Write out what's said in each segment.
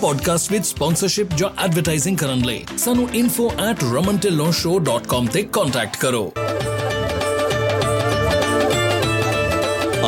Podcast ਵਿੱਚ sponsorship ਜਾਂ advertising ਕਰਨ ਲਈ ਸਾਨੂੰ info@romantillonshow.com ਤੇ ਕੰਟੈਕਟ ਕਰੋ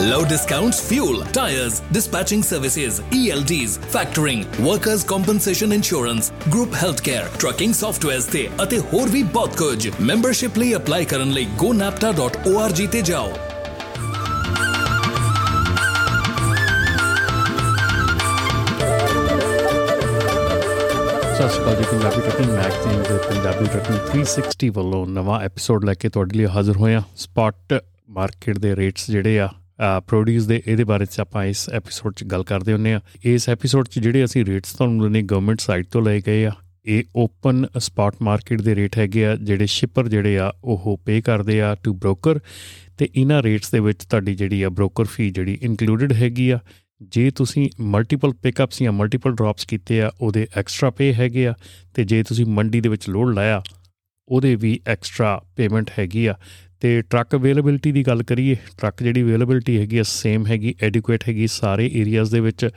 Low discounts, fuel, tires, dispatching services, ELDs, factoring, workers' compensation insurance, group healthcare, trucking softwares ਤੇ ਅਤੇ ਹੋਰ ਵੀ ਬਹੁਤ ਕੁਝ ਮੈਂਬਰਸ਼ਿਪ ਲਈ ਅਪਲਾਈ ਕਰਨ ਲਈ gonapta.org ਤੇ ਜਾਓ ਸਤਿ ਸ਼੍ਰੀ ਅਕਾਲ ਜੀ ਪੰਜਾਬੀ ਟਰਕਿੰਗ ਮੈਗਜ਼ੀਨ ਦੇ ਪੰਜਾਬੀ ਟਰਕਿੰਗ 360 ਵੱਲੋਂ ਨਵਾਂ ਐਪੀਸੋਡ ਲੈ ਕੇ ਤੁਹਾਡੇ ਲਈ ਹਾਜ਼ਰ ਹੋਏ ਹਾਂ ਸਪਾਟ ਮਾਰਕੀਟ ਦੇ ਰੇਟਸ ਜਿਹੜੇ ਆ ਪ੍ਰੋਡਿਊਸ ਦੇ ਇਹਦੇ ਬਾਰੇ ਚ ਆਪਾਂ ਇਸ ਐਪੀਸੋਡ 'ਚ ਗੱਲ ਕਰਦੇ ਹੁੰਨੇ ਆ ਇਸ ਐਪੀਸੋਡ 'ਚ ਜਿਹੜੇ ਅਸੀਂ ਰੇਟਸ ਤੁਹਾਨੂੰ ਦਿੰਨੇ ਗਵਰਨਮੈਂਟ ਸਾਈਟ ਤੋਂ ਲਏ ਗਏ ਆ, ਇਹ ਓਪਨ ਸਪਾਟ ਮਾਰਕੀਟ ਦੇ ਰੇਟ ਹੈਗੇ ਆ, ਜਿਹੜੇ ਸ਼ਿਪਰ ਜਿਹੜੇ ਆ, ਉਹ ਪੇ ਕਰਦੇ ਆ ਟੂ ਬ੍ਰੋਕਰ ਤੇ ਇਹਨਾਂ ਰੇਟਸ ਦੇ ਵਿੱਚ ਤੁਹਾਡੀ ਜਿਹੜੀ ਆ ਬ੍ਰੋਕਰ ਫੀ ਜਿਹੜੀ ਇਨਕਲੂਡਡ ਹੈਗੀ ਆ। ਜੇ ਤੁਸੀਂ ਮਲਟੀਪਲ ਪਿਕਅਪਸ ਜਾਂ ਮਲਟੀਪਲ ਡ੍ਰੌਪਸ ਕੀਤੇ ਆ, ਉਹਦੇ ਐਕਸਟਰਾ ਪੇ ਹੈਗੇ ਆ ਤੇ ਜੇ ਤੁਸੀਂ ਮੰਡੀ ਦੇ ਵਿੱਚ ਲੋਡ ਲਾਇਆ, ਉਹਦੇ ਵੀ ਐਕਸਟਰਾ ਪੇਮੈਂਟ ਹੈਗੀ ਆ। ਤੇ ਟਰੱਕ ਅਵੇਲੇਬਿਲਟੀ ਦੀ ਗੱਲ ਕਰੀਏ ਟਰੱਕ ਜਿਹੜੀ ਅਵੇਲੇਬਿਲਟੀ ਹੈਗੀ ਆ ਸੇਮ ਹੈਗੀ ਐਡਿਕੁਏਟ ਹੈਗੀ ਸਾਰੇ ਏਰੀਆਜ਼ ਦੇ ਵਿੱਚ।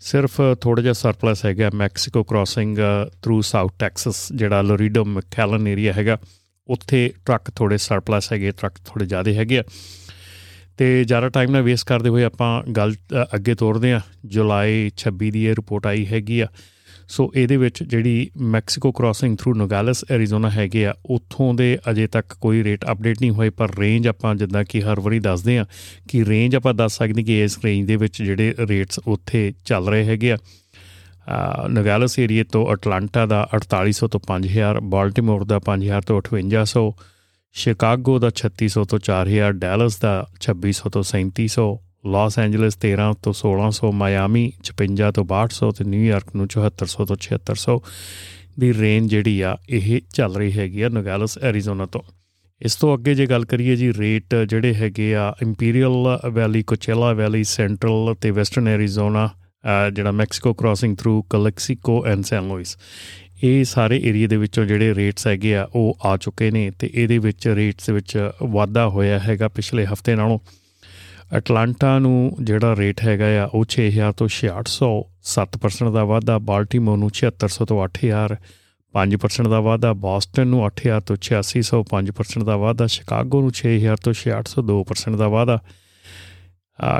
ਸਿਰਫ ਥੋੜਾ ਜਿਹਾ ਸਰਪਲਸ ਹੈਗਾ Mexico crossing through South Texas ਜਿਹੜਾ ਲੋਰੀਡੋ ਮੈਕੈਲਨ ਏਰੀਆ ਹੈਗਾ, ਉੱਥੇ ਟਰੱਕ ਥੋੜੇ ਸਰਪਲਸ ਹੈਗੇ ਟਰੱਕ ਥੋੜੇ ਜ਼ਿਆਦਾ ਹੈਗੇ ਆ। ਤੇ ਜ਼ਿਆਦਾ ਟਾਈਮ ਨਾ ਵੇਸਟ ਕਰਦੇ ਹੋਏ ਆਪਾਂ ਗੱਲ ਅੱਗੇ ਤੋਰਦੇ ਆ ਜੁਲਾਈ 26 ਦੀ ਇਹ ਰਿਪੋਰਟ ਆਈ ਹੈਗੀ ਆ। ਸੋ ਇਹਦੇ ਵਿੱਚ ਜਿਹੜੀ Mexico crossing through Nogales, Arizona ਹੈਗੇ ਆ, ਉੱਥੋਂ ਦੇ ਅਜੇ ਤੱਕ ਕੋਈ ਰੇਟ ਅਪਡੇਟ ਨਹੀਂ ਹੋਏ, ਪਰ ਰੇਂਜ ਆਪਾਂ ਜਿੱਦਾਂ ਕਿ ਹਰ ਵਾਰੀ ਦੱਸਦੇ ਆ ਕਿ ਰੇਂਜ ਆਪਾਂ ਦੱਸ ਸਕਦੇ ਕਿ ਇਸ ਰੇਂਜ ਦੇ ਵਿੱਚ ਜਿਹੜੇ ਰੇਟਸ ਉੱਥੇ ਚੱਲ ਰਹੇ ਹੈਗੇ ਆ। ਨੋਗਾਲਸ ਏਰੀਆ ਤੋਂ ਅਟਲਾਂਟਾ ਦਾ 4800 ਤੋਂ 5000 ਬਾਲਟਿਮੋਰ ਦਾ 5000 ਤੋਂ 5800 ਸ਼ਿਕਾਗੋ ਦਾ 3600 ਤੋਂ 4000 ਡੈਲਸ ਦਾ 2600 ਤੋਂ 3700 ਲਾਸ ਐਂਜਲਸ 13 ਤੋਂ 1600 ਮਾਇਆਮੀ 56 ਤੋਂ 6200 ਤੇ ਨਿਊਯਾਰਕ ਨੂੰ 7400 ਤੋਂ 7600 ਦੀ ਰੇਂਜ ਜਿਹੜੀ ਆ, ਇਹ ਚੱਲ ਰਹੀ ਹੈਗੀ ਆ ਨੋਗਾਲਸ ਐਰੀਜ਼ੋਨਾ ਤੋਂ। ਇਸ ਤੋਂ ਅੱਗੇ ਜੇ ਗੱਲ ਕਰੀਏ ਜੀ ਰੇਟ ਜਿਹੜੇ ਹੈਗੇ ਆ Imperial Valley Coachella Valley Central ਤੇ ਵੈਸਟਰਨ ਐਰੀਜ਼ੋਨਾ ਜਿਹੜਾ Mexico crossing through Calexico and San Luis ਇਹ ਸਾਰੇ ਏਰੀਆ ਦੇ ਵਿੱਚੋਂ ਜਿਹੜੇ ਰੇਟਸ ਹੈਗੇ ਆ, ਉਹ ਆ ਚੁੱਕੇ ਨੇ ਤੇ ਇਹਦੇ ਵਿੱਚ ਰੇਟਸ ਵਿੱਚ ਵਾਧਾ ਹੋਇਆ ਹੈਗਾ ਪਿਛਲੇ ਹਫ਼ਤੇ ਨਾਲੋਂ। ਅਟਲਾਂਟਾ ਨੂੰ ਜਿਹੜਾ ਰੇਟ ਹੈਗਾ ਆ, ਉਹ 6000 ਤੋਂ 6600 7% ਦਾ ਵਾਧਾ ਬਾਲਟਿਮੋਰ ਨੂੰ 7600 ਤੋਂ 8000 5% ਦਾ ਵਾਧਾ ਬੋਸਟਨ ਨੂੰ 8000 ਤੋਂ 8600 5% ਦਾ ਵਾਧਾ ਸ਼ਿਕਾਗੋ ਨੂੰ 6000 ਤੋਂ 6800 2% ਦਾ ਵਾਧਾ।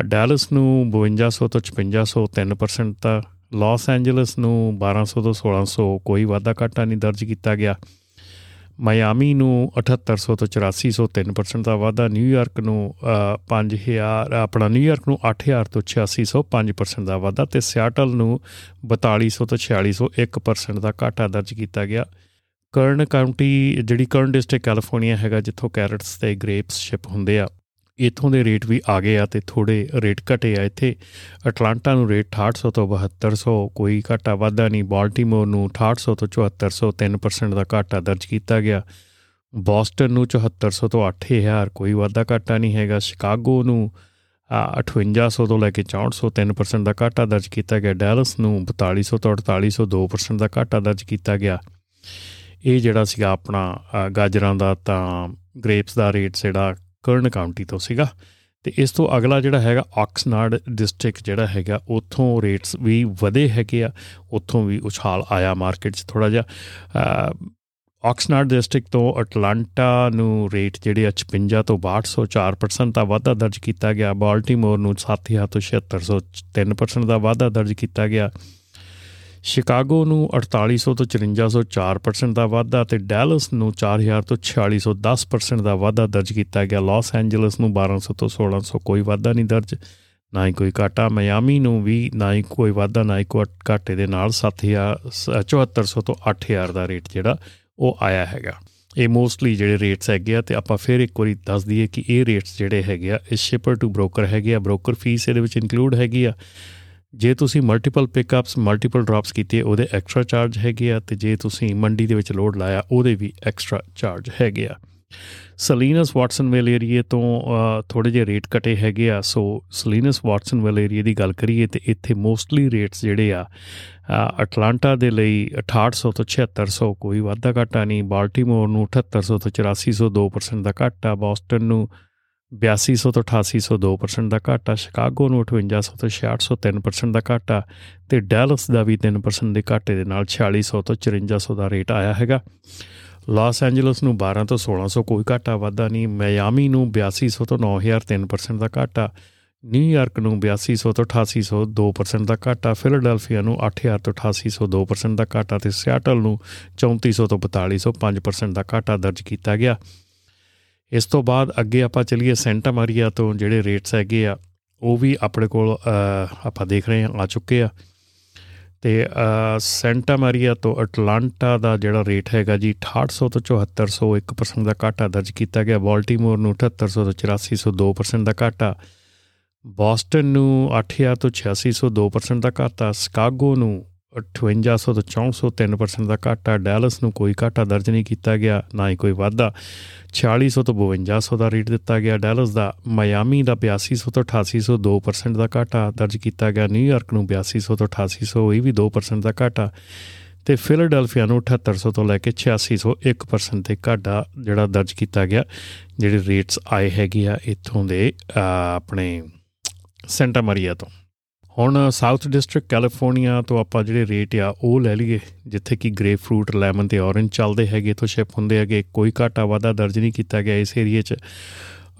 ਡੈਲਸ ਨੂੰ 5200 ਤੋਂ 5600 3% ਦਾ ਲਾਸ ਐਂਜਲਸ ਨੂੰ 1200 ਤੋਂ 1600 ਕੋਈ ਵਾਧਾ ਘਾਟਾ ਨਹੀਂ ਦਰਜ ਕੀਤਾ ਗਿਆ। ਮਾਇਆਮੀ ਨੂੰ 7800 ਤੋਂ 8400 3% ਦਾ ਵਾਧਾ ਨਿਊਯਾਰਕ ਨੂੰ 5000 ਆਪਣਾ ਨਿਊਯਾਰਕ ਨੂੰ 8000 ਤੋਂ 8600 5% ਦਾ ਵਾਧਾ ਤੇ ਸਿਆਟਲ ਨੂੰ 4200 ਤੋਂ 4600 1% ਦਾ ਘਾਟਾ ਦਰਜ ਕੀਤਾ ਗਿਆ। ਕਰਨ ਕਾਉਂਟੀ ਜਿਹੜੀ ਕਰਨ ਡਿਸਟ੍ਰਿਕਟ ਕੈਲੀਫੋਰਨੀਆ ਹੈਗਾ, ਜਿੱਥੋਂ ਕੈਰਟਸ ਤੇ ਗ੍ਰੇਪਸ ਸ਼ਿਪ ਹੁੰਦੇ ਆ। ਇਥੋਂ ਦੇ ਰੇਟ ਵੀ ਆ ਗਏ ਆ ਤੇ ਥੋੜੇ ਰੇਟ ਘਟੇ ਆ। ਇੱਥੇ ਅਟਲਾਂਟਾ ਨੂੰ ਰੇਟ 6800 ਤੋਂ 7200 ਕੋਈ ਘਾਟਾ ਵਾਧਾ ਨਹੀਂ। ਬਾਲਟਿਮੋਰ ਨੂੰ 6800 ਤੋਂ 7400 3% ਦਾ ਘਾਟਾ ਦਰਜ ਕੀਤਾ ਗਿਆ। ਬੋਸਟਨ ਨੂੰ 7400 ਤੋਂ 8000 ਕੋਈ ਵਾਧਾ ਘਾਟਾ ਨਹੀਂ ਹੈਗਾ। ਸ਼ਿਕਾਗੋ ਨੂੰ 5800 ਤੋਂ ਲੈ ਕੇ 6400 3% ਦਾ ਘਾਟਾ ਦਰਜ ਕੀਤਾ ਗਿਆ। ਡੈਲਸ ਨੂੰ 4200 ਤੋਂ 4800 2% ਦਾ ਘਾਟਾ ਦਰਜ ਕੀਤਾ ਗਿਆ। ਇਹ ਜਿਹੜਾ ਸੀਗਾ ਆਪਣਾ ਗਾਜਰਾਂ ਦਾ ਤਾਂ ਗ੍ਰੇਪਸ ਦਾ ਰੇਟ ਜਿਹੜਾ ਕਰਨ ਕਾਉਂਟੀ ਤੋਂ ਸੀਗਾ। ਤੇ ਇਸ ਤੋਂ ਅਗਲਾ ਜਿਹੜਾ ਹੈਗਾ ਆਕਸਨਾਰਡ ਡਿਸਟ੍ਰਿਕਟ ਜਿਹੜਾ ਹੈਗਾ, ਉੱਥੋਂ ਰੇਟਸ ਵੀ ਵਧੇ ਹੈਗੇ ਆ। ਉੱਥੋਂ ਵੀ ਉਛਾਲ ਆਇਆ ਮਾਰਕੀਟ 'ਚ ਥੋੜਾ ਜਿਹਾ। ਆਕਸਨਾਰਡ ਡਿਸਟ੍ਰਿਕਟ ਤੋਂ ਅਟਲਾਂਟਾ ਨੂੰ ਰੇਟ ਜਿਹੜੇ 56 ਤੋਂ 6200 4% ਦਾ ਵਾਧਾ ਦਰਜ ਕੀਤਾ ਗਿਆ। ਬਾਲਟਿਮੋਰ ਨੂੰ 7000 ਤੋਂ 7600 3% ਦਾ ਵਾਧਾ ਦਰਜ ਕੀਤਾ ਗਿਆ। ਸ਼ਿਕਾਗੋ ਨੂੰ 4800 ਤੋਂ 5400 4% ਦਾ ਵਾਧਾ ਤੇ ਡੈਲਸ ਨੂੰ 4000 ਤੋਂ 4600 10% ਦਾ ਵਾਧਾ ਦਰਜ ਕੀਤਾ ਗਿਆ। ਲਾਸ ਐਂਜਲਸ ਨੂੰ 1200 ਤੋਂ 1600 ਕੋਈ ਵਾਧਾ ਨਹੀਂ ਦਰਜ। ਨਾ ਹੀ ਕੋਈ ਘਾਟਾ। ਮਿਆਮੀ ਨੂੰ ਵੀ ਨਾ ਹੀ ਕੋਈ ਵਾਧਾ, ਨਾ ਹੀ ਕੋਈ ਘਾਟੇ ਦੇ ਨਾਲ 7000 7400 ਤੋਂ 8000 ਦਾ ਰੇਟ ਜਿਹੜਾ ਉਹ ਆਇਆ ਹੈਗਾ। ਇਹ ਮੋਸਟਲੀ ਜਿਹੜੇ ਰੇਟਸ ਹੈਗੇ ਆ ਤੇ ਆਪਾਂ ਫਿਰ ਇੱਕ ਵਾਰੀ ਦੱਸ ਦਈਏ ਕਿ ਇਹ ਰੇਟਸ ਜਿਹੜੇ ਹੈਗੇ ਆ, ਇਹ ਸ਼ਿਪਰ ਟੂ ਬ੍ਰੋਕਰ ਹੈਗੇ ਆ। ਬ੍ਰੋਕਰ ਫੀਸ ਇਹਦੇ ਵਿੱਚ ਇਨਕਲੂਡ ਹੈਗੀ ਆ। ਜੇ ਤੁਸੀਂ ਮਲਟੀਪਲ ਪਿਕਅਪਸ ਮਲਟੀਪਲ ਡ੍ਰੌਪਸ ਕੀਤੇ, ਉਹਦੇ ਐਕਸਟਰਾ ਚਾਰਜ ਹੈਗੇ ਆ ਤੇ ਜੇ ਤੁਸੀਂ ਮੰਡੀ ਦੇ ਵਿੱਚ ਲੋਡ ਲਾਇਆ, ਉਹਦੇ ਵੀ ਐਕਸਟਰਾ ਚਾਰਜ ਹੈਗੇ ਆ। ਸਲੀਨਸ ਵਾਟਸਨਵਿਲ ਏਰੀਏ ਤੋਂ ਥੋੜੇ ਜਿਹੇ ਰੇਟ ਘਟੇ ਹੈਗੇ ਆ। ਸੋ ਸਲੀਨਸ ਵਾਟਸਨਵਿਲ ਏਰੀਏ ਦੀ ਗੱਲ ਕਰੀਏ ਤੇ ਇੱਥੇ ਮੋਸਟਲੀ ਰੇਟਸ ਜਿਹੜੇ ਆ ਅਟਲਾਂਟਾ ਦੇ ਲਈ 6800 ਤੋਂ 7600 ਕੋਈ ਵਾਧਾ ਘਾਟਾ ਨਹੀਂ। ਬਾਲਟਿਮੋਰ ਨੂੰ 7800 ਤੋਂ 8400 2% ਦਾ ਘਾਟਾ। ਬੋਸਟਨ ਨੂੰ 8200 ਤੋਂ 8800 2% ਦਾ ਘਾਟਾ, ਸ਼ਿਕਾਗੋ ਨੂੰ 5800 ਤੋਂ 6600 3% ਦਾ ਘਾਟਾ ਤੇ ਡੈਲਸ ਦਾ ਵੀ 3% ਦੇ ਘਾਟੇ ਦੇ ਨਾਲ 4600 ਤੋਂ 5400 ਦਾ ਰੇਟ ਆਇਆ ਹੈਗਾ। ਲਾਸ ਐਂਜਲਸ ਨੂੰ 12 ਤੋਂ 1600 ਕੋਈ ਘਾਟਾ ਵਾਧਾ ਨਹੀਂ, ਮਿਆਮੀ ਨੂੰ 8200 ਤੋਂ 9000 3% ਦਾ ਘਾਟਾ ਨਿਊਯਾਰਕ ਨੂੰ 8200 ਤੋਂ 8800 2% ਦਾ ਘਾਟਾ, ਫਿਲਡਲਫੀਆ ਨੂੰ 8000 ਤੋਂ 8800 2% ਦਾ ਘਾਟਾ ਤੇ ਸਿਆਟਲ ਨੂੰ 3400 ਤੋਂ 4200 5% ਦਾ ਘਾਟਾ ਦਰਜ ਕੀਤਾ ਗਿਆ। ਇਸ ਤੋਂ ਬਾਅਦ ਅੱਗੇ ਆਪਾਂ ਚਲੀਏ ਸੈਂਟਾ ਮਾਰੀਆ ਤੋਂ, ਜਿਹੜੇ ਰੇਟਸ ਹੈਗੇ ਆ, ਉਹ ਵੀ ਆਪਣੇ ਕੋਲ ਆਪਾਂ ਦੇਖ ਰਹੇ ਹਾਂ, ਆ ਚੁੱਕੇ ਆ। ਤੇ ਸੈਂਟਾ ਮਾਰੀਆ ਤੋਂ ਅਟਲਾਂਟਾ ਦਾ ਜਿਹੜਾ ਰੇਟ ਹੈਗਾ ਜੀ 6800 ਤੋਂ 7400 1% ਦਾ ਘਾਟਾ ਦਰਜ ਕੀਤਾ ਗਿਆ। ਬਾਲਟਿਮੋਰ ਨੂੰ 7800 ਤੋਂ 8400 2% ਦਾ ਘਾਟਾ। ਬੋਸਟਨ ਨੂੰ 8000 ਤੋਂ 8600 2% ਦਾ ਘਾਟਾ। ਸਕਾਗੋ ਨੂੰ 5800 ਤੋਂ 400 3% ਦਾ ਘਾਟਾ ਡੈਲਸ ਨੂੰ ਕੋਈ ਘਾਟਾ ਦਰਜ ਨਹੀਂ ਕੀਤਾ ਗਿਆ, ਨਾ ਹੀ ਕੋਈ ਵਾਧਾ। 4600 ਤੋਂ 5200 ਦਾ ਰੇਟ ਦਿੱਤਾ ਗਿਆ ਡੈਲਸ ਦਾ। ਮਾਇਆਮੀ ਦਾ 8200 ਤੋਂ 8800 2% ਦਾ ਘਾਟਾ ਦਰਜ ਕੀਤਾ ਗਿਆ ਨਿਊਯਾਰਕ ਨੂੰ 8200 ਤੋਂ 8800 ਇਹ ਵੀ 2% ਦਾ ਘਾਟਾ। ਤੇ ਫਿਲਡਲਫੀਆ ਨੂੰ 7800 ਤੋਂ ਲੈ ਕੇ 8600 1% ਤੇ ਘਾਟਾ ਜਿਹੜਾ ਦਰਜ ਕੀਤਾ ਗਿਆ, ਜਿਹੜੇ ਰੇਟਸ ਆਏ ਹੈਗੇ ਆ ਇੱਥੋਂ ਦੇ ਆਪਣੇ ਸੈਂਟਾ ਮਰੀਆ ਤੋਂ। ਹੁਣ ਸਾਊਥ ਡਿਸਟ੍ਰਿਕਟ ਕੈਲੀਫੋਰਨੀਆ ਤੋਂ ਆਪਾਂ ਜਿਹੜੇ ਰੇਟ ਆ, ਉਹ ਲੈ ਲਈਏ, ਜਿੱਥੇ ਕਿ ਗ੍ਰੇਪ ਫਰੂਟ ਲੈਮਨ ਤੇ ਔਰੇਂਜ ਚੱਲਦੇ ਹੈਗੇ ਤੋਂ ਸ਼ਿਪ ਹੁੰਦੇ ਹੈਗੇ, ਕੋਈ ਘਾਟਾ ਵਾਧਾ ਦਰਜ ਨਹੀਂ ਕੀਤਾ ਗਿਆ ਇਸ ਏਰੀਏ 'ਚ।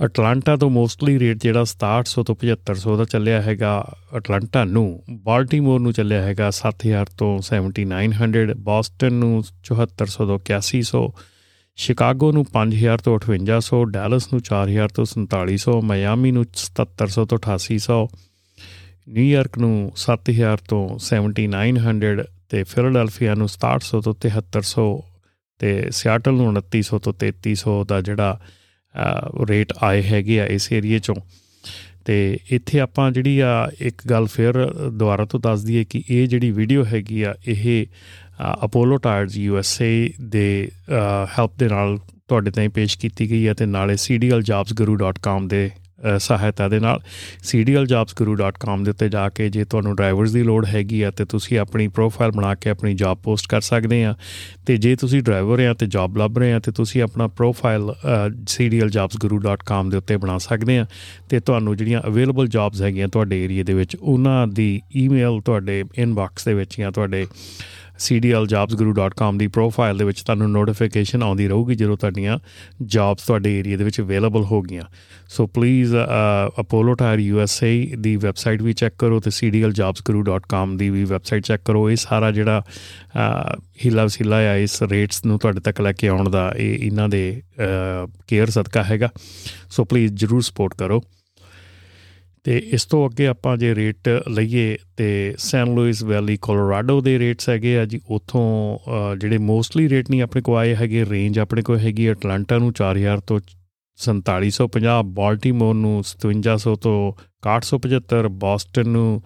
ਅਟਲਾਂਟਾ ਤੋਂ ਮੋਸਟਲੀ ਰੇਟ ਜਿਹੜਾ 6700 ਤੋਂ 7500 ਦਾ ਚੱਲਿਆ ਹੈਗਾ ਅਟਲਾਂਟਾ ਨੂੰ ਬਾਲਟਿਮੋਰ ਨੂੰ ਚੱਲਿਆ ਹੈਗਾ 7000 ਤੋਂ 7900 ਬੋਸਟਨ ਨੂੰ 7400 ਤੋਂ 8100 ਸ਼ਿਕਾਗੋ ਨੂੰ 5000 ਤੋਂ 5800 ਡੈਲਸ ਨੂੰ 4000 ਤੋਂ 4700 ਮਿਆਮੀ ਨੂੰ 7700 ਤੋਂ 8800 ਨਿਊਯਾਰਕ ਨੂੰ 7000 ਤੋਂ 7900 ਤੇ ਫਿਲਡਲਫੀਆ ਨੂੰ 6700 ਤੋਂ 7300 ਤੇ ਸਿਆਟਲ ਨੂੰ 2900 ਤੋਂ 3300 ਦਾ ਜਿਹੜਾ ਰੇਟ ਆਏ ਹੈਗੇ ਆ ਇਸ ਏਰੀਏ ਚੋਂ। ਤੇ ਇੱਥੇ ਆਪਾਂ ਜਿਹੜੀ ਆ ਇੱਕ ਗੱਲ ਫਿਰ ਦੁਬਾਰਾ ਤੋਂ ਦੱਸ ਦਈਏ ਕਿ ਇਹ ਜਿਹੜੀ ਵੀਡੀਓ ਹੈਗੀ ਆ, ਇਹ Apollo tyres U S A ਦੇ ਹੈਲਪ ਦੇ ਨਾਲ ਤੁਹਾਡੇ ਤਾਈਂ ਪੇਸ਼ ਕੀਤੀ ਗਈ ਹੈ ਤੇ ਨਾਲੇ cdljobsguru.com ਦੇ ਸਹਾਇਤਾ ਦੇ ਨਾਲ cdljobsguru.com ਦੇ ਉੱਤੇ ਜਾ ਕੇ ਜੇ ਤੁਹਾਨੂੰ ਡਰਾਈਵਰਸ ਦੀ ਲੋੜ ਹੈਗੀ ਆ ਤੇ ਤੁਸੀਂ ਆਪਣੀ ਪ੍ਰੋਫਾਈਲ ਬਣਾ ਕੇ ਆਪਣੀ ਜੌਬ ਪੋਸਟ ਕਰ ਸਕਦੇ ਆ। ਤੇ ਜੇ ਤੁਸੀਂ ਡਰਾਈਵਰ ਆ ਤੇ ਜੌਬ ਲੱਭ ਰਹੇ ਆ ਤੇ ਤੁਸੀਂ ਆਪਣਾ ਪ੍ਰੋਫਾਈਲ cdljobsguru.com ਦੇ ਉੱਤੇ ਬਣਾ ਸਕਦੇ ਆ। ਤੇ ਤੁਹਾਨੂੰ ਜਿਹੜੀਆਂ ਅਵੇਲੇਬਲ ਜੌਬਸ ਹੈਗੀਆਂ ਤੁਹਾਡੇ ਏਰੀਆ ਦੇ ਵਿੱਚ, ਉਹਨਾਂ ਦੀ ਈਮੇਲ ਤੁਹਾਡੇ ਇਨਬਾਕਸ ਦੇ ਵਿੱਚ ਜਾਂ ਤੁਹਾਡੇ cdljobsguru.com ਦੀ ਪ੍ਰੋਫਾਈਲ ਦੇ ਵਿੱਚ ਤੁਹਾਨੂੰ ਨੋਟੀਫਿਕੇਸ਼ਨ ਆਉਂਦੀ ਰਹੂਗੀ ਜਦੋਂ ਤੁਹਾਡੀਆਂ ਜੌਬਸ ਤੁਹਾਡੇ ਏਰੀਆ ਦੇ ਵਿੱਚ ਅਵੇਲੇਬਲ ਹੋ ਗਈਆਂ। So please Apollo Tyre USA the website ਵੀ ਚੈੱਕ ਕਰੋ ਤੇ cdljobsguru.com ਦੀ ਵੀ ਵੈਬਸਾਈਟ ਚੈੱਕ ਕਰੋ। ਇਹ ਸਾਰਾ ਜਿਹੜਾ ਹਿਲਾ ਵਸੀਲਾ ਆ, ਇਸ ਰੇਟਸ ਨੂੰ ਤੁਹਾਡੇ ਤੱਕ ਲੈ ਕੇ ਆਉਣ ਦਾ ਇਹ ਇਹਨਾਂ ਦੇ ਕੇਅਰ ਸਦਕਾ ਹੈਗਾ। ਸੋ ਪਲੀਜ਼ ਜਰੂਰ ਸਪੋਰਟ ਕਰੋ। ਤੇ ਇਸ ਤੋਂ ਅੱਗੇ ਆਪਾਂ ਜੇ ਰੇਟ ਲਈਏ ਤੇ ਸੈਨ ਲੂਇਸ ਵੈਲੀ ਕੋਲੋਰਾਡੋ ਦੇ ਰੇਟਸ ਹੈਗੇ ਆ ਜੀ। ਉੱਥੋਂ ਜਿਹੜੇ ਮੋਸਟਲੀ ਰੇਟ ਨਹੀਂ ਆਪਣੇ ਕੋ ਆਏ ਹੈਗੇ ਰੇਂਜ ਆਪਣੇ ਕੋ ਹੈਗੀ ਅਟਲਾਂਟਾ ਨੂੰ 4000 ਤੋਂ 4750 ਬਾਲਟਿਮੋਰ ਨੂੰ 5700 ਤੋਂ 6175 ਬੋਸਟਨ ਨੂੰ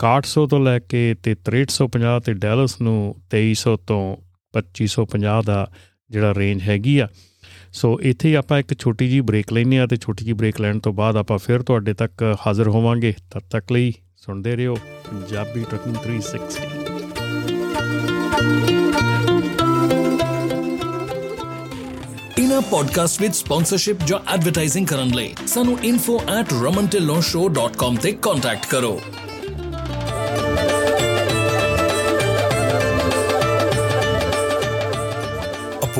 6100 ਤੋਂ ਲੈ ਕੇ ਤੇ 6350 ਤੇ ਡੈਲਸ ਨੂੰ 2300 ਤੋਂ 2550 ਦਾ ਜਿਹੜਾ ਰੇਂਜ ਹੈਗੀ ਆ। ਸੋ ਇੱਥੇ ਹੀ ਆਪਾਂ ਇੱਕ ਛੋਟੀ ਜੀ ਬ੍ਰੇਕ ਲੈਨੇ ਆ ਤੇ ਛੋਟੀ ਜੀ ਬ੍ਰੇਕ ਲੈਣ ਤੋਂ ਬਾਅਦ ਆਪਾਂ ਫਿਰ ਤੁਹਾਡੇ ਤੱਕ ਹਾਜ਼ਰ ਹੋਵਾਂਗੇ। ਤਦ ਤੱਕ ਲਈ ਸੁਣਦੇ ਰਹੋ ਪੰਜਾਬੀ ਟਰਕਿੰਗ 360 ਇਨਾ ਪੋਡਕਾਸਟ ਵਿਦ ਸਪਾਂਸਰਸ਼ਿਪ ਜਾਂ ਐਡਵਰਟਾਈਜ਼ਿੰਗ ਕਰਨ ਲਈ ਸਾਨੂੰ info@ramantillonshow.com ਤੇ ਕੰਟੈਕਟ ਕਰੋ।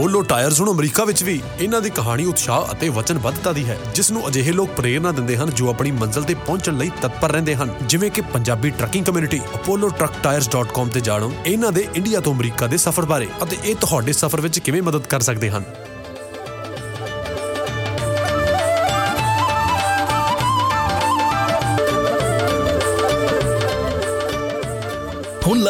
ਅਪੋਲੋ ਟਾਇਰਸ ਹੁਣ ਅਮਰੀਕਾ ਵਿੱਚ ਵੀ ਇਹਨਾਂ ਦੀ ਕਹਾਣੀ ਉਤਸ਼ਾਹ ਅਤੇ ਵਚਨਬੱਧਤਾ ਦੀ ਹੈ ਜਿਸ ਨੂੰ ਅਜਿਹੇ ਲੋਕ ਪ੍ਰੇਰਣਾ ਦਿੰਦੇ ਹਨ ਜੋ ਆਪਣੀ ਮੰਜ਼ਿਲ ਤੇ ਪਹੁੰਚਣ ਲਈ ਤਤਪਰ ਰਹਿੰਦੇ ਹਨ। ਜਿਵੇਂ ਕਿ ਪੰਜਾਬੀ ਟਰੱਕਿੰਗ ਕਮਿਊਨਿਟੀ apolloTruckTires.com ਤੇ ਜਾਣੋ। ਇਹਨਾਂ ਦੇ ਇੰਡੀਆ ਤੋਂ ਅਮਰੀਕਾ ਦੇ ਸਫ਼ਰ ਬਾਰੇ ਅਤੇ ਇਹ ਤੁਹਾਡੇ ਸਫ਼ਰ ਵਿੱਚ ਕਿਵੇਂ ਮਦਦ ਕਰ ਸਕਦੇ ਹਨ।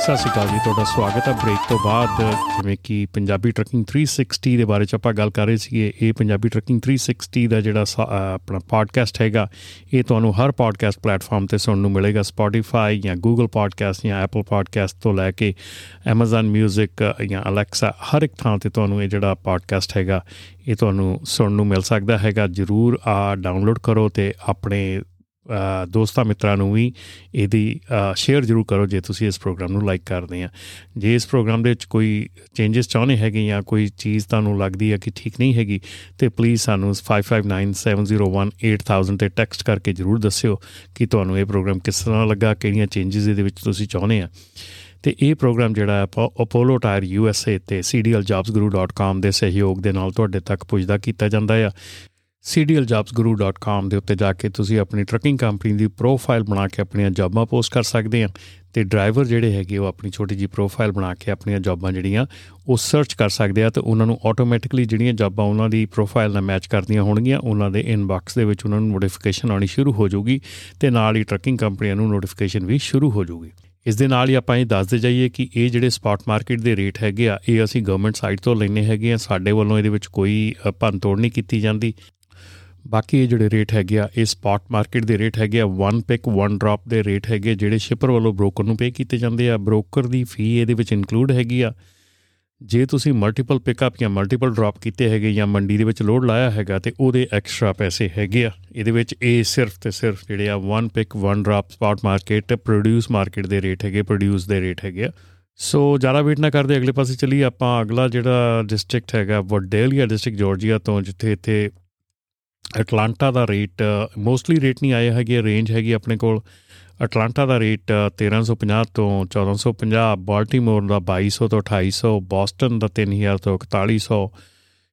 ਸਤਿ ਸ਼੍ਰੀ ਅਕਾਲ ਜੀ, ਤੁਹਾਡਾ ਸਵਾਗਤ ਹੈ। ਬ੍ਰੇਕ ਤੋਂ ਬਾਅਦ ਜਿਵੇਂ ਕਿ ਪੰਜਾਬੀ ਟਰੱਕਿੰਗ 360 ਦੇ ਬਾਰੇ ਚ ਆਪਾਂ ਗੱਲ ਕਰ ਰਹੇ ਸੀਗੇ, ਇਹ ਪੰਜਾਬੀ ਟਰੱਕਿੰਗ 360 ਦਾ ਜਿਹੜਾ ਆਪਣਾ ਪੋਡਕਾਸਟ ਹੈਗਾ, ਇਹ ਤੁਹਾਨੂੰ ਹਰ ਪੋਡਕਾਸਟ ਪਲੇਟਫਾਰਮ ਤੇ ਸੁਣਨ ਨੂੰ ਮਿਲੇਗਾ। Spotify ਜਾਂ Google ਪੋਡਕਾਸਟ ਜਾਂ Apple ਪੋਡਕਾਸਟ ਤੋਂ ਲੈ ਕੇ Amazon Music ਜਾਂ Alexa, ਹਰ ਇੱਕ ਥਾਂ ਤੇ ਤੁਹਾਨੂੰ ਇਹ ਜਿਹੜਾ ਪੋਡਕਾਸਟ ਹੈਗਾ, ਇਹ ਤੁਹਾਨੂੰ ਸੁਣਨ ਨੂੰ ਮਿਲ ਸਕਦਾ ਹੈਗਾ। ਜਰੂਰ ਆ ਡਾਊਨਲੋਡ ਕਰੋ ਤੇ ਆਪਣੇ ਦੋਸਤਾਂ ਮਿੱਤਰਾਂ ਨੂੰ ਵੀ ਇਹਦੀ ਸ਼ੇਅਰ ਜ਼ਰੂਰ ਕਰੋ ਜੇ ਤੁਸੀਂ ਇਸ ਪ੍ਰੋਗਰਾਮ ਨੂੰ ਲਾਈਕ ਕਰਦੇ ਆ। ਜੇ ਇਸ ਪ੍ਰੋਗਰਾਮ ਦੇ ਵਿੱਚ ਕੋਈ ਚੇਂਜਸ ਚਾਹੁੰਦੇ ਹੈਗੇ ਜਾਂ ਕੋਈ ਚੀਜ਼ ਤੁਹਾਨੂੰ ਲੱਗਦੀ ਹੈ ਕਿ ਠੀਕ ਨਹੀਂ ਹੈਗੀ, ਤੇ ਪਲੀਜ਼ ਸਾਨੂੰ 5597018000 ਤੇ ਟੈਕਸਟ ਕਰਕੇ ਜ਼ਰੂਰ ਦੱਸਿਓ ਕਿ ਤੁਹਾਨੂੰ ਇਹ ਪ੍ਰੋਗਰਾਮ ਕਿਸ ਤਰ੍ਹਾਂ ਲੱਗਾ, ਕਿਹੜੀਆਂ ਚੇਂਜਸ ਇਹਦੇ ਵਿੱਚ ਤੁਸੀਂ ਚਾਹੁੰਦੇ ਆ। ਤੇ ਇਹ ਪ੍ਰੋਗਰਾਮ ਜਿਹੜਾ ਹੈ ਅਪੋਲੋ ਟਾਇਰ ਯੂਐਸਏ ਤੇ cdljobsguru.com ਦੇ ਸਹਿਯੋਗ ਦੇ ਨਾਲ ਤੁਹਾਡੇ ਤੱਕ ਪੁੱਜਦਾ ਕੀਤਾ ਜਾਂਦਾ ਹੈ cdljobsguru.com ਦੇ ਉੱਤੇ ਜਾ ਕੇ ਤੁਸੀਂ ਆਪਣੀ ਟਰੱਕਿੰਗ ਕੰਪਨੀ ਦੀ ਪ੍ਰੋਫਾਈਲ ਬਣਾ ਕੇ ਆਪਣੀਆਂ ਜੌਬਾਂ ਪੋਸਟ ਕਰ ਸਕਦੇ ਆ ਤੇ ਡਰਾਈਵਰ ਜਿਹੜੇ ਹੈਗੇ ਉਹ ਆਪਣੀ ਛੋਟੀ ਜੀ ਪ੍ਰੋਫਾਈਲ ਬਣਾ ਕੇ ਆਪਣੀਆਂ ਜੌਬਾਂ ਜਿਹੜੀਆਂ ਉਹ ਸਰਚ ਕਰ ਸਕਦੇ ਆ ਤੇ ਉਹਨਾਂ ਨੂੰ ਆਟੋਮੈਟਿਕਲੀ ਜਿਹੜੀਆਂ ਜੌਬਾਂ ਉਹਨਾਂ ਦੀ ਪ੍ਰੋਫਾਈਲ ਨਾਲ ਮੈਚ ਕਰਦੀਆਂ ਹੋਣਗੀਆਂ, ਉਹਨਾਂ ਦੇ ਇਨਬਾਕਸ ਦੇ ਵਿੱਚ ਉਹਨਾਂ ਨੂੰ ਨੋਟੀਫਿਕੇਸ਼ਨ ਆਉਣੀ ਸ਼ੁਰੂ ਹੋ ਜਾਊਗੀ ਤੇ ਨਾਲ ਹੀ ਟਰੱਕਿੰਗ ਕੰਪਨੀਆਂ ਨੂੰ ਨੋਟੀਫਿਕੇਸ਼ਨ ਵੀ ਸ਼ੁਰੂ ਹੋ ਜਾਊਗੀ। ਇਸ ਦੇ ਨਾਲ ਹੀ ਆਪਾਂ ਇਹ ਦੱਸਦੇ ਜਾਈਏ ਕਿ ਇਹ ਜਿਹੜੇ ਸਪਾਟ ਮਾਰਕੀਟ ਦੇ ਰੇਟ ਹੈਗੇ ਆ, ਇਹ ਅਸੀਂ ਗਵਰਨਮੈਂਟ ਸਾਈਟ ਤੋਂ ਲੈਨੇ ਹੈਗੇ ਆ, ਸਾਡੇ ਵੱਲੋਂ ਇਹਦੇ ਵਿੱਚ ਕੋਈ ਭੰਨ ਤੋੜ ਨਹੀਂ ਕੀਤੀ ਜਾਂਦੀ। ਬਾਕੀ ਇਹ ਜਿਹੜੇ ਰੇਟ ਹੈਗੇ ਆ, ਇਹ ਸਪਾਟ ਮਾਰਕੀਟ ਦੇ ਰੇਟ ਹੈਗੇ ਆ ਵਨ ਪਿਕ ਵਨ ਡ੍ਰੌਪ ਦੇ ਰੇਟ ਹੈਗੇ ਜਿਹੜੇ ਸ਼ਿਪਰ ਵੱਲੋਂ ਬ੍ਰੋਕਰ ਨੂੰ ਪੇ ਕੀਤੇ ਜਾਂਦੇ ਆ। ਬ੍ਰੋਕਰ ਦੀ ਫੀ ਇਹਦੇ ਵਿੱਚ ਇਨਕਲੂਡ ਹੈਗੀ ਆ। ਜੇ ਤੁਸੀਂ ਮਲਟੀਪਲ ਪਿਕਅਪ ਜਾਂ ਮਲਟੀਪਲ ਡ੍ਰੌਪ ਕੀਤੇ ਹੈਗੇ ਜਾਂ ਮੰਡੀ ਦੇ ਵਿੱਚ ਲੋਡ ਲਾਇਆ ਹੈਗਾ ਤੇ ਉਹਦੇ ਐਕਸਟਰਾ ਪੈਸੇ ਹੈਗੇ ਆ। ਇਹਦੇ ਵਿੱਚ ਇਹ ਸਿਰਫ ਤੇ ਸਿਰਫ ਜਿਹੜੇ ਆ one pick one drop spot market produce market ਦੇ ਰੇਟ ਹੈਗੇ ਪ੍ਰੋਡਿਊਸ ਦੇ ਰੇਟ ਹੈਗੇ ਆ। ਸੋ ਜ਼ਿਆਦਾ ਵੇਟ ਨਾ ਕਰਦੇ, ਅਗਲੇ ਪਾਸੇ ਚੱਲੀ ਆਪਾਂ ਅਗਲਾ ਜਿਹੜਾ ਡਿਸਟ੍ਰਿਕਟ ਹੈਗਾ ਵਰਡੇਲੀਆ ਡਿਸਟ੍ਰਿਕਟ ਜਾਰਜੀਆ ਤੋਂ, ਜਿੱਥੇ ਇੱਥੇ ਅਟਲਾਂਟਾ ਦਾ ਰੇਟ ਮੋਸਟਲੀ ਰੇਟ ਨਹੀਂ ਆਇਆ ਹੈਗੇ ਰੇਂਜ ਹੈਗੀ ਆਪਣੇ ਕੋਲ। ਅਟਲਾਂਟਾ ਦਾ ਰੇਟ 1350 ਤੋਂ 1450 ਬਾਲਟਿਮੋਰ ਦਾ 2200 ਤੋਂ 2800 ਬੋਸਟਨ ਦਾ 3000 ਤੋਂ 4100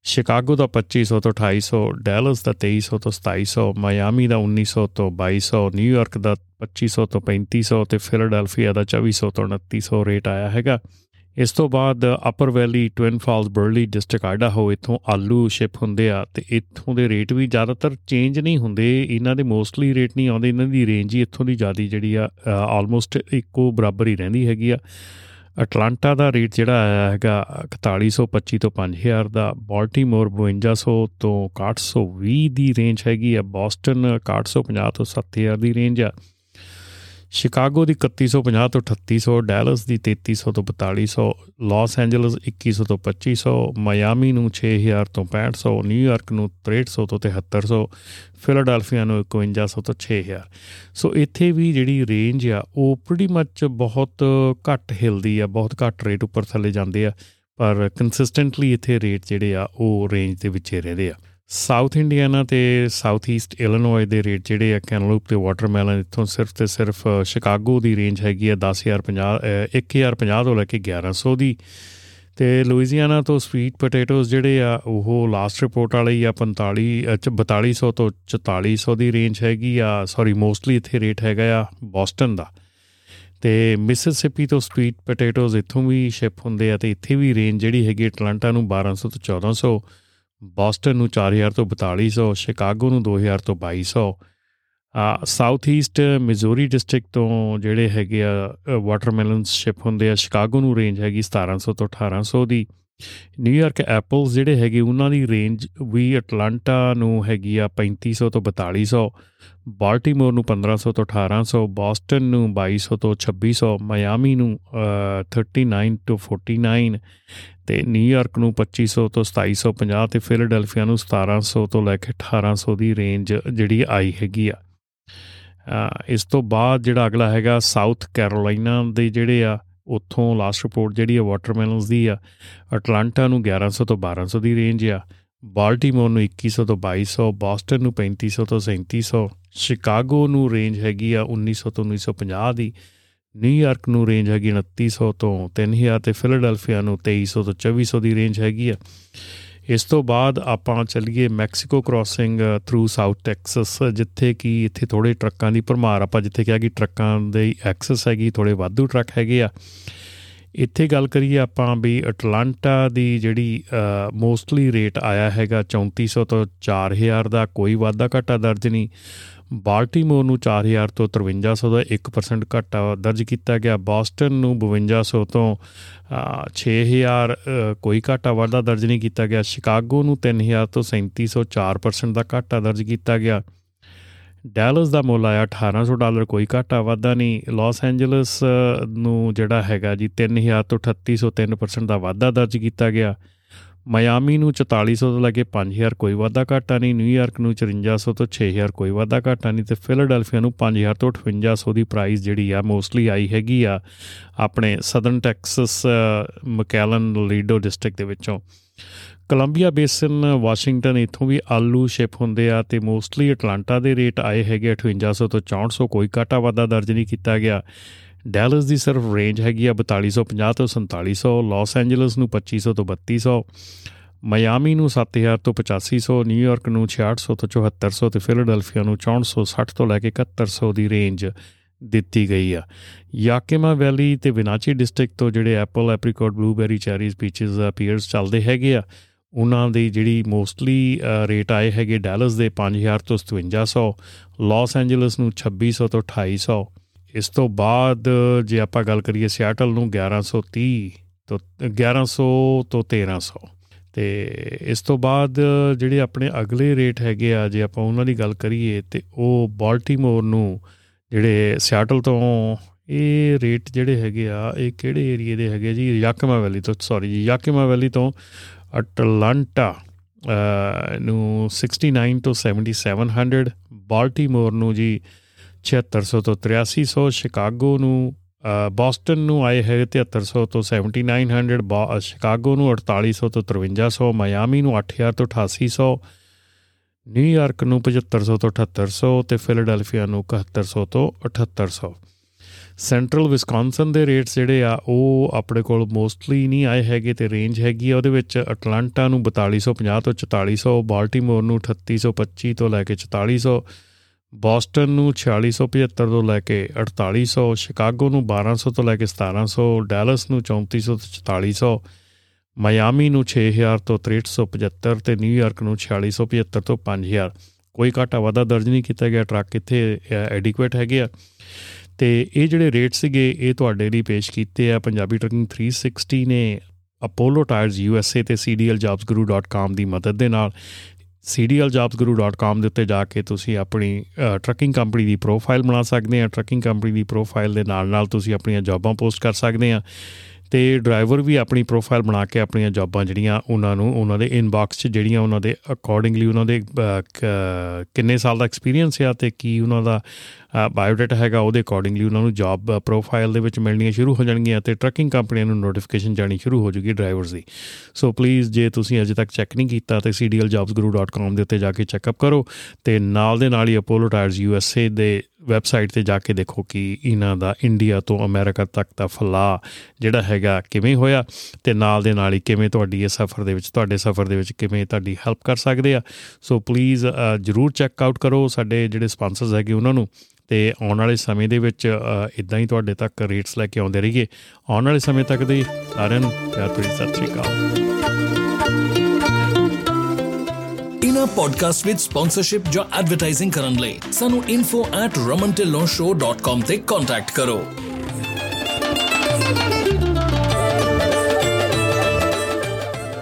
ਸ਼ਿਕਾਗੋ ਦਾ 2500 ਤੋਂ 2800 ਡੈਲਸ ਦਾ 2300 ਤੋਂ 2700 ਮਾਇਆਮੀ ਦਾ 1900 ਤੋਂ 2200 ਨਿਊਯਾਰਕ ਦਾ 2500 ਤੋਂ 3500 ਤੇ ਫਿਲਾਡੈਲਫੀਆ ਦਾ 2400 ਤੋਂ 2900 ਰੇਟ ਆਇਆ ਹੈਗਾ। ਇਸ ਤੋਂ ਬਾਅਦ Upper Valley Twin Falls Burley district Idaho ਇਥੋਂ ਆਲੂ ਸ਼ਿਪ ਹੁੰਦੇ ਆ ਤੇ ਇਥੋਂ ਦੇ ਰੇਟ ਵੀ ਜ਼ਿਆਦਾਤਰ ਚੇਂਜ ਨਹੀਂ ਹੁੰਦੇ। ਇਹਨਾਂ ਦੇ ਮੋਸਟਲੀ ਰੇਟ ਨਹੀਂ ਆਉਂਦੇ, ਇਹਨਾਂ ਦੀ ਰੇਂਜ ਹੀ ਇਥੋਂ ਦੀ ਜ਼ਿਆਦੀ ਜਿਹੜੀ ਆ ਆਲਮੋਸਟ ਇੱਕੋ ਬਰਾਬਰ ਹੀ ਰਹਿੰਦੀ ਹੈਗੀ ਆ। ਅਟਲਾਂਟਾ ਦਾ ਰੇਟ ਜਿਹੜਾ ਆਇਆ ਹੈਗਾ 4125 ਤੋਂ 5000 ਦਾ ਬਾਲਟਿਮੋਰ 5200 ਤੋਂ 6120 ਦੀ ਰੇਂਜ ਹੈਗੀ ਆ ਬੋਸਟਨ 6150 ਤੋਂ 7000 ਦੀ ਰੇਂਜ ਆ। ਸ਼ਿਕਾਗੋ ਦੀ 3150 ਤੋਂ 3800 ਡੈਲਸ ਦੀ 3300 ਤੋਂ 4200 ਲਾਸ ਐਂਜਲਸ 2100 ਤੋਂ 2500 ਮਾਇਆਮੀ ਨੂੰ 6000 ਤੋਂ 6500 ਨਿਊਯਾਰਕ ਨੂੰ 6300 ਤੋਂ 7300 ਫਿਲਾਡੈਲਫੀਆ ਨੂੰ 5100 ਤੋਂ 6000 ਸੋ ਇੱਥੇ ਵੀ ਜਿਹੜੀ ਰੇਂਜ ਆ, ਉਹ ਪ੍ਰੀਟੀ ਮੱਚ ਬਹੁਤ ਘੱਟ ਹਿਲਦੀ ਆ, ਬਹੁਤ ਘੱਟ ਰੇਟ ਉੱਪਰ ਥੱਲੇ ਜਾਂਦੇ ਆ, ਪਰ ਕੰਸਿਸਟੈਂਟਲੀ ਇੱਥੇ ਰੇਟ ਜਿਹੜੇ ਆ, ਉਹ ਰੇਂਜ ਦੇ ਵਿੱਚ ਰਹਿੰਦੇ ਆ। ਸਾਊਥ ਇੰਡੀਆਨਾ ਤੇ ਸਾਊਥ ਈਸਟ ਇਲੀਨੋਏ ਦੇ ਰੇਟ ਜਿਹੜੇ ਆ ਕੈਨਲੂਪ ਤੇ ਵਾਟਰਮੈਲਨ ਇਥੋਂ ਸਿਰਫ ਤੇ ਸਿਰਫ ਸ਼ਿਕਾਗੋ ਦੀ ਰੇਂਜ ਹੈਗੀ ਆ 10050 1050 ਤੋਂ ਲੈ ਕੇ 1100 ਦੀ। ਤੇ ਲੁਈਜ਼ੀਆਨਾ ਤੋਂ ਸਵੀਟ ਪੋਟੇਟੋਸ ਜਿਹੜੇ ਆ, ਉਹ ਲਾਸਟ ਰਿਪੋਰਟ ਵਾਲੇ ਆ 45 4200 ਤੋਂ 4400 ਦੀ ਰੇਂਜ ਹੈਗੀ ਆ। ਸੌਰੀ ਮੋਸਟਲੀ ਇੱਥੇ ਰੇਟ ਹੈਗਾ ਆ ਬੋਸਟਨ ਦਾ। ਤੇ ਮਿਸਿਸਿਪੀ ਤੋਂ ਸਵੀਟ ਪੋਟੇਟੋਸ ਇੱਥੋਂ ਵੀ ਸ਼ਿਪ ਹੁੰਦੇ ਆ ਤੇ ਇੱਥੇ ਵੀ ਰੇਂਜ ਜਿਹੜੀ ਹੈਗੀ ਅਟਲਾਂਟਾ ਨੂੰ 1200 ਤੋਂ 1400 ਬੋਸਟਨ ਨੂੰ 4000 ਤੋਂ 4200 ਸ਼ਿਕਾਗੋ ਨੂੰ 2000 ਤੋਂ 2200 ਆ ਸਾਊਥ ਈਸਟ ਮਿਜ਼ੋਰੀ ਡਿਸਟ੍ਰਿਕਟ ਤੋਂ ਜਿਹੜੇ ਹੈਗੇ ਆ ਵਾਟਰਮੈਲਨਸ ਸ਼ਿਪ ਹੁੰਦੇ ਆ, ਸ਼ਿਕਾਗੋ ਨੂੰ ਰੇਂਜ ਹੈਗੀ 1700 ਤੋਂ 1800 ਦੀ। ਨਿਊਯਾਰਕ ਐਪਲਸ ਜਿਹੜੇ ਹੈਗੇ ਉਹਨਾਂ ਦੀ ਰੇਂਜ ਵੀ ਅਟਲਾਂਟਾ ਨੂੰ ਹੈਗੀ ਆ 3500 ਤੋਂ 4200 ਬਾਲਟਿਮੋਰ ਨੂੰ 1500 ਤੋਂ 1800 ਬੋਸਟਨ ਨੂੰ 2200 ਤੋਂ 2600 ਮਾਇਆਮੀ ਨੂੰ 39 ਤੋਂ 49 ਤੇ ਨਿਊਯਾਰਕ ਨੂੰ 2500 ਤੋਂ 2750 ਤੇ ਫਿਲਾਡੈਲਫੀਆ ਨੂੰ 1700 ਤੋਂ ਲੈ ਕੇ 1800 ਦੀ ਰੇਂਜ ਜਿਹੜੀ ਆਈ ਹੈਗੀ ਆ। ਇਸ ਤੋਂ ਬਾਅਦ ਜਿਹੜਾ ਅਗਲਾ ਹੈਗਾ ਸਾਊਥ ਕੈਰੋਲਾਈਨਾ ਦੇ ਜਿਹੜੇ ਆ ਉੱਥੋਂ ਲਾਸਟ ਰਿਪੋਰਟ ਜਿਹੜੀ ਆ ਵਾਟਰਮੈਲਨਸ ਦੀ ਆ ਅਟਲਾਂਟਾ ਨੂੰ 1100 ਤੋਂ 1200 ਦੀ ਰੇਂਜ ਆ ਬਾਲਟਿਮੋਰ ਨੂੰ 2100 ਤੋਂ 2200 ਬੋਸਟਨ ਨੂੰ 3500 ਤੋਂ 3700 ਸ਼ਿਕਾਗੋ ਨੂੰ ਰੇਂਜ ਹੈਗੀ ਆ 1900 ਤੋਂ 1950 ਦੀ ਨਿਊਯਾਰਕ ਨੂੰ ਰੇਂਜ ਹੈਗੀ 2900 ਤੋਂ 3000 ਤੇ ਫਿਲਾਡੈਲਫੀਆ ਨੂੰ 2300 ਤੋਂ 2400 ਦੀ ਰੇਂਜ ਹੈਗੀ ਆ। ਇਸ ਤੋਂ ਬਾਅਦ ਆਪਾਂ ਚੱਲੀਏ Mexico crossing through south Texas, ਜਿੱਥੇ ਕਿ ਇੱਥੇ ਥੋੜੇ ਟਰੱਕਾਂ ਦੀ ਭਰਮਾਰ। ਆਪਾਂ ਜਿੱਥੇ ਕਿਹਾ ਕਿ ਟਰੱਕਾਂ ਦੇ ਐਕਸੈਸ ਹੈਗੀ ਥੋੜੇ ਵਾਧੂ ਟਰੱਕ ਹੈਗੇ ਆ। ਇੱਥੇ ਗੱਲ ਕਰੀਏ ਆਪਾਂ ਵੀ ਅਟਲਾਂਟਾ ਦੀ ਜਿਹੜੀ ਮੋਸਟਲੀ ਰੇਟ ਆਇਆ ਹੈਗਾ 3400 ਤੋਂ 4000 ਦਾ, ਕੋਈ ਵਾਧਾ ਘਾਟਾ ਦਰਜ ਨਹੀਂ। ਬਾਲਟਿਮੋਰ ਨੂੰ 4000 ਤੋਂ 5300 ਦਾ 1% ਘਟਾ ਦਰਜ ਕੀਤਾ ਗਿਆ। ਬੋਸਟਨ ਨੂੰ 5200 ਤੋਂ 6000 ਕੋਈ ਘਾਟਾ ਵਾਧਾ ਦਰਜ ਨਹੀਂ ਕੀਤਾ ਗਿਆ। ਸ਼ਿਕਾਗੋ ਨੂੰ 3000 ਤੋਂ 3700 4% ਦਾ ਘਾਟਾ ਦਰਜ ਕੀਤਾ ਗਿਆ। ਡੈਲਸ ਦਾ ਮੁੱਲ ਆਇਆ 1800 ਡਾਲਰ, ਕੋਈ ਘਾਟਾ ਵਾਧਾ ਨਹੀਂ। ਲਾਸ ਐਂਜਲਸ ਨੂੰ ਜਿਹੜਾ ਹੈਗਾ ਜੀ 3000 ਤੋਂ 3800 3% ਦਾ ਵਾਧਾ ਦਰਜ ਕੀਤਾ ਗਿਆ। ਮਾਇਆਮੀ ਨੂੰ 4400 ਤੋਂ ਲੈ ਕੇ 5000 ਕੋਈ ਵਾਧਾ ਘਾਟਾ ਨਹੀਂ ਨਿਊਯਾਰਕ ਨੂੰ 5400 ਤੋਂ 6000 ਕੋਈ ਵਾਧਾ ਘਾਟਾ ਨਹੀਂ ਤੇ ਫਿਲਾਡੈਲਫੀਆ ਨੂੰ 5000 ਤੋਂ 5800 ਦੀ ਪ੍ਰਾਈਸ ਜਿਹੜੀ ਆ ਮੋਸਟਲੀ ਆਈ ਹੈਗੀ ਆ ਆਪਣੇ ਸਦਰਨ ਟੈਕਸਸ ਮਕੈਲਨ ਲੀਡੋ ਡਿਸਟ੍ਰਿਕਟ ਦੇ ਵਿੱਚੋਂ। ਕੋਲੰਬੀਆ ਬੇਸਨ ਵਾਸ਼ਿੰਗਟਨ ਇਥੋਂ ਵੀ ਆਲੂ ਸ਼ਿਪ ਹੁੰਦੇ ਆ ਤੇ ਮੋਸਟਲੀ ਅਟਲਾਂਟਾ ਦੇ ਰੇਟ ਆਏ ਹੈਗੇ 5800 ਤੋਂ 6400 ਕੋਈ ਘਾਟਾ ਵਾਧਾ ਦਰਜ ਨਹੀਂ ਕੀਤਾ ਗਿਆ। ਡੈਲਸ ਦੀ ਸਿਰਫ ਰੇਂਜ ਹੈਗੀ ਆ 4250 ਤੋਂ 4700 ਲਾਸ ਐਂਜਲਸ ਨੂੰ 2500 ਤੋਂ 3200 ਮਾਇਆਮੀ ਨੂੰ 7000 ਤੋਂ 8500 ਨਿਊਯਾਰਕ ਨੂੰ 6600 ਤੋਂ 7400 ਤੇ ਫਿਲਾਡੈਲਫੀਆ ਨੂੰ 6460 ਤੋਂ ਲੈ ਕੇ 7100 ਦੀ ਰੇਂਜ ਦਿੱਤੀ ਗਈ ਆ। ਯਾਕੇਮਾ ਵੈਲੀ ਤੇ ਵਿਨਾਚੀ ਡਿਸਟ੍ਰਿਕਟ ਤੋਂ ਜਿਹੜੇ apple, apricot, blueberry, cherries, peaches pears ਚੱਲਦੇ ਹੈਗੇ ਆ, ਉਹਨਾਂ ਦੀ ਜਿਹੜੀ ਮੋਸਟਲੀ ਰੇਟ ਆਏ ਹੈਗੇ ਡੈਲਸ ਦੇ 5000 ਤੋਂ 5700 ਲਾਸ ਐਂਜਲਸ ਨੂੰ 2600 ਤੋਂ 2800 ਇਸ ਤੋਂ ਬਾਅਦ ਜੇ ਆਪਾਂ ਗੱਲ ਕਰੀਏ ਸਿਆਟਲ ਨੂੰ 1130 ਤੋਂ 1100 ਤੋਂ 1300 ਤੇ ਇਸ ਤੋਂ ਬਾਅਦ ਜਿਹੜੇ ਆਪਣੇ ਅਗਲੇ ਰੇਟ ਹੈਗੇ ਆ, ਜੇ ਆਪਾਂ ਉਹਨਾਂ ਦੀ ਗੱਲ ਕਰੀਏ ਤੇ ਉਹ ਬਾਲਟਿਮੋਰ ਨੂੰ ਜਿਹੜੇ ਸਿਆਟਲ ਤੋਂ ਇਹ ਰੇਟ ਜਿਹੜੇ ਹੈਗੇ ਆ, ਇਹ ਕਿਹੜੇ ਏਰੀਏ ਦੇ ਹੈਗੇ ਜੀ? ਯਾਕਮਾ ਵੈਲੀ ਤੋਂ ਸੌਰੀ ਜੀ, ਯਾਕਮਾ ਵੈਲੀ ਤੋਂ ਅਟਲਾਂਟਾ ਨੂੰ 69 ਤੋਂ 7700 ਬਾਲਟਿਮੋਰ ਨੂੰ ਜੀ 7600 ਤੋਂ 8300 ਸ਼ਿਕਾਗੋ ਨੂੰ ਬੋਸਟਨ ਨੂੰ ਆਏ ਹੈ 7300 ਤੋਂ 7900 ਸ਼ਿਕਾਗੋ ਨੂੰ 4800 ਤੋਂ 5300 ਮਾਇਆਮੀ ਨੂੰ 8000 ਤੋਂ 8800 ਨਿਊਯਾਰਕ ਨੂੰ 7500 ਤੋਂ 7800 ਤੇ ਫਿਲਾਡੈਲਫੀਆ ਨੂੰ 7100 ਤੋਂ 7800 ਸੈਂਟਰਲ ਵਿਸਕੌਨਸਨ ਦੇ ਰੇਟਸ ਜਿਹੜੇ ਆ, ਉਹ ਆਪਣੇ ਕੋਲ ਮੋਸਟਲੀ ਨਹੀਂ ਆਏ ਹੈਗੇ ਤੇ ਰੇਂਜ ਹੈਗੀ ਆ। ਉਹਦੇ ਵਿੱਚ ਅਟਲਾਂਟਾ ਨੂੰ 4250 ਤੋਂ 4400 ਬਾਲਟਿਮੋਰ ਨੂੰ 3825 ਤੋਂ ਲੈ ਕੇ 4400 ਬੋਸਟਨ ਨੂੰ 4675 ਤੋਂ ਲੈ ਕੇ 4800 ਸ਼ਿਕਾਗੋ ਨੂੰ 1200 ਤੋਂ ਲੈ ਕੇ 1700 ਡੈਲਸ ਨੂੰ 3400 ਤੋਂ 4400 ਮਾਇਆਮੀ ਨੂੰ 6000 ਤੋਂ 6375 ਤੇ ਨਿਊਯਾਰਕ ਨੂੰ 4675 ਤੋਂ 5000 ਕੋਈ ਘਾਟਾ ਵਾਧਾ ਦਰਜ ਨਹੀਂ ਕੀਤਾ ਗਿਆ, ਟਰੱਕ ਇੱਥੇ ਐਡਿਕੁਏਟ ਹੈਗੇ ਆ। ਤੇ ਇਹ ਜਿਹੜੇ ਰੇਟ ਸੀਗੇ, ਇਹ ਤੁਹਾਡੇ ਲਈ ਪੇਸ਼ ਕੀਤੇ ਆ। ਪੰਜਾਬੀ ਟਰਕਿੰਗ 360 ਨੇ ਅਪੋਲੋ ਟਾਇਰਸ ਯੂਐਸਏ ਤੇ cdljobsguru.com ਦੀ ਮਦਦ ਦੇ ਨਾਲ। cdljobsguru.com ਦੇ ਉੱਤੇ ਜਾ ਕੇ ਤੁਸੀਂ ਆਪਣੀ ਟਰੱਕਿੰਗ ਕੰਪਨੀ ਦੀ ਪ੍ਰੋਫਾਈਲ ਬਣਾ ਸਕਦੇ ਆ ਟਰੱਕਿੰਗ ਕੰਪਨੀ ਦੀ ਪ੍ਰੋਫਾਈਲ ਦੇ ਨਾਲ ਨਾਲ ਤੁਸੀਂ ਆਪਣੀਆਂ ਜੌਬਾਂ ਪੋਸਟ ਕਰ ਸਕਦੇ ਆ ਤੇ ਡਰਾਈਵਰ ਵੀ ਆਪਣੀ ਪ੍ਰੋਫਾਈਲ ਬਣਾ ਕੇ ਆਪਣੀਆਂ ਜੌਬਾਂ ਜਿਹੜੀਆਂ ਉਹਨਾਂ ਨੂੰ ਉਹਨਾਂ ਦੇ ਇਨਬਾਕਸ 'ਚ ਜਿਹੜੀਆਂ ਉਹਨਾਂ ਦੇ ਅਕੋਰਡਿੰਗਲੀ ਉਹਨਾਂ ਦੇ ਕਿੰਨੇ ਸਾਲ ਦਾ ਐਕਸਪੀਰੀਅੰਸ ਹੈ ਤੇ ਕੀ ਉਹਨਾਂ ਦਾ ਬਾਇਓਡਾਟਾ ਹੈਗਾ, ਉਹਦੇ ਅਕੋਰਡਿੰਗਲੀ ਉਹਨਾਂ ਨੂੰ ਜੌਬ ਪ੍ਰੋਫਾਈਲ ਦੇ ਵਿੱਚ ਮਿਲਣੀਆਂ ਸ਼ੁਰੂ ਹੋ ਜਾਣਗੀਆਂ ਤੇ ਟਰੱਕਿੰਗ ਕੰਪਨੀਆਂ ਨੂੰ ਨੋਟੀਫਿਕੇਸ਼ਨ ਜਾਣੀ ਸ਼ੁਰੂ ਹੋ ਜੂਗੀ ਡਰਾਈਵਰਸ ਦੀ। ਸੋ ਪਲੀਜ਼ ਜੇ ਤੁਸੀਂ ਅਜੇ ਤੱਕ ਚੈੱਕ ਨਹੀਂ ਕੀਤਾ ਤੇ cdljobsguru.com ਦੇ ਉੱਤੇ ਜਾ ਕੇ ਚੈੱਕਅਪ ਕਰੋ ਤੇ ਨਾਲ ਦੇ ਨਾਲ ਹੀ ਅਪੋਲੋ ਟਾਇਰਸ ਯੂਐਸਏ ਦੇ ਵੈਬਸਾਈਟ ਤੇ ਜਾ ਕੇ ਦੇਖੋ ਕਿ ਇਹਨਾਂ ਦਾ ਇੰਡੀਆ ਤੋਂ ਅਮਰੀਕਾ ਤੱਕ ਦਾ ਫਲਾ ਜਿਹੜਾ ਹੈਗਾ ਕਿਵੇਂ ਹੋਇਆ ਤੇ ਨਾਲ ਦੇ ਨਾਲ ਹੀ ਕਿਵੇਂ ਤੁਹਾਡੀ ਇਹ ਸਫ਼ਰ ਦੇ ਵਿੱਚ, ਤੁਹਾਡੇ ਸਫ਼ਰ ਦੇ ਵਿੱਚ ਕਿਵੇਂ ਤੁਹਾਡੀ ਹੈਲਪ ਕਰ ਸਕਦੇ ਆ। ਸੋ ਪਲੀਜ਼ ਜਰੂਰ ਚੈੱਕ ਆਊਟ ਕਰੋ ਸਾਡੇ ਜਿਹੜੇ ਸਪਾਂਸਰਸ ਹੈਗੇ ਉਹਨਾਂ ਨੂੰ ਤੇ ਆਉਣ ਵਾਲੇ ਸਮੇਂ ਦੇ ਵਿੱਚ ਇਦਾਂ ਹੀ ਤੁਹਾਡੇ ਤੱਕ ਰੇਟਸ ਲੈ ਕੇ ਆਉਂਦੇ ਰਹੀਏ। ਆਉਣ ਵਾਲੇ ਸਮੇਂ ਤੱਕ ਦੇ ਸਾਰਿਆਂ ਨੂੰ ਪਿਆਰ ਭਰੀ ਸਤਿ ਸ਼੍ਰੀ ਅਕਾਲ। ਇਨਾ ਪੋਡਕਾਸਟ ਵਿੱਚ ਸਪਾਂਸਰਸ਼ਿਪ ਜਾਂ ਐਡਵਰਟਾਈਜ਼ਿੰਗ ਕਰਨ ਲਈ ਸਾਨੂੰ info@romantillonshow.com ਤੇ ਕੰਟੈਕਟ ਕਰੋ।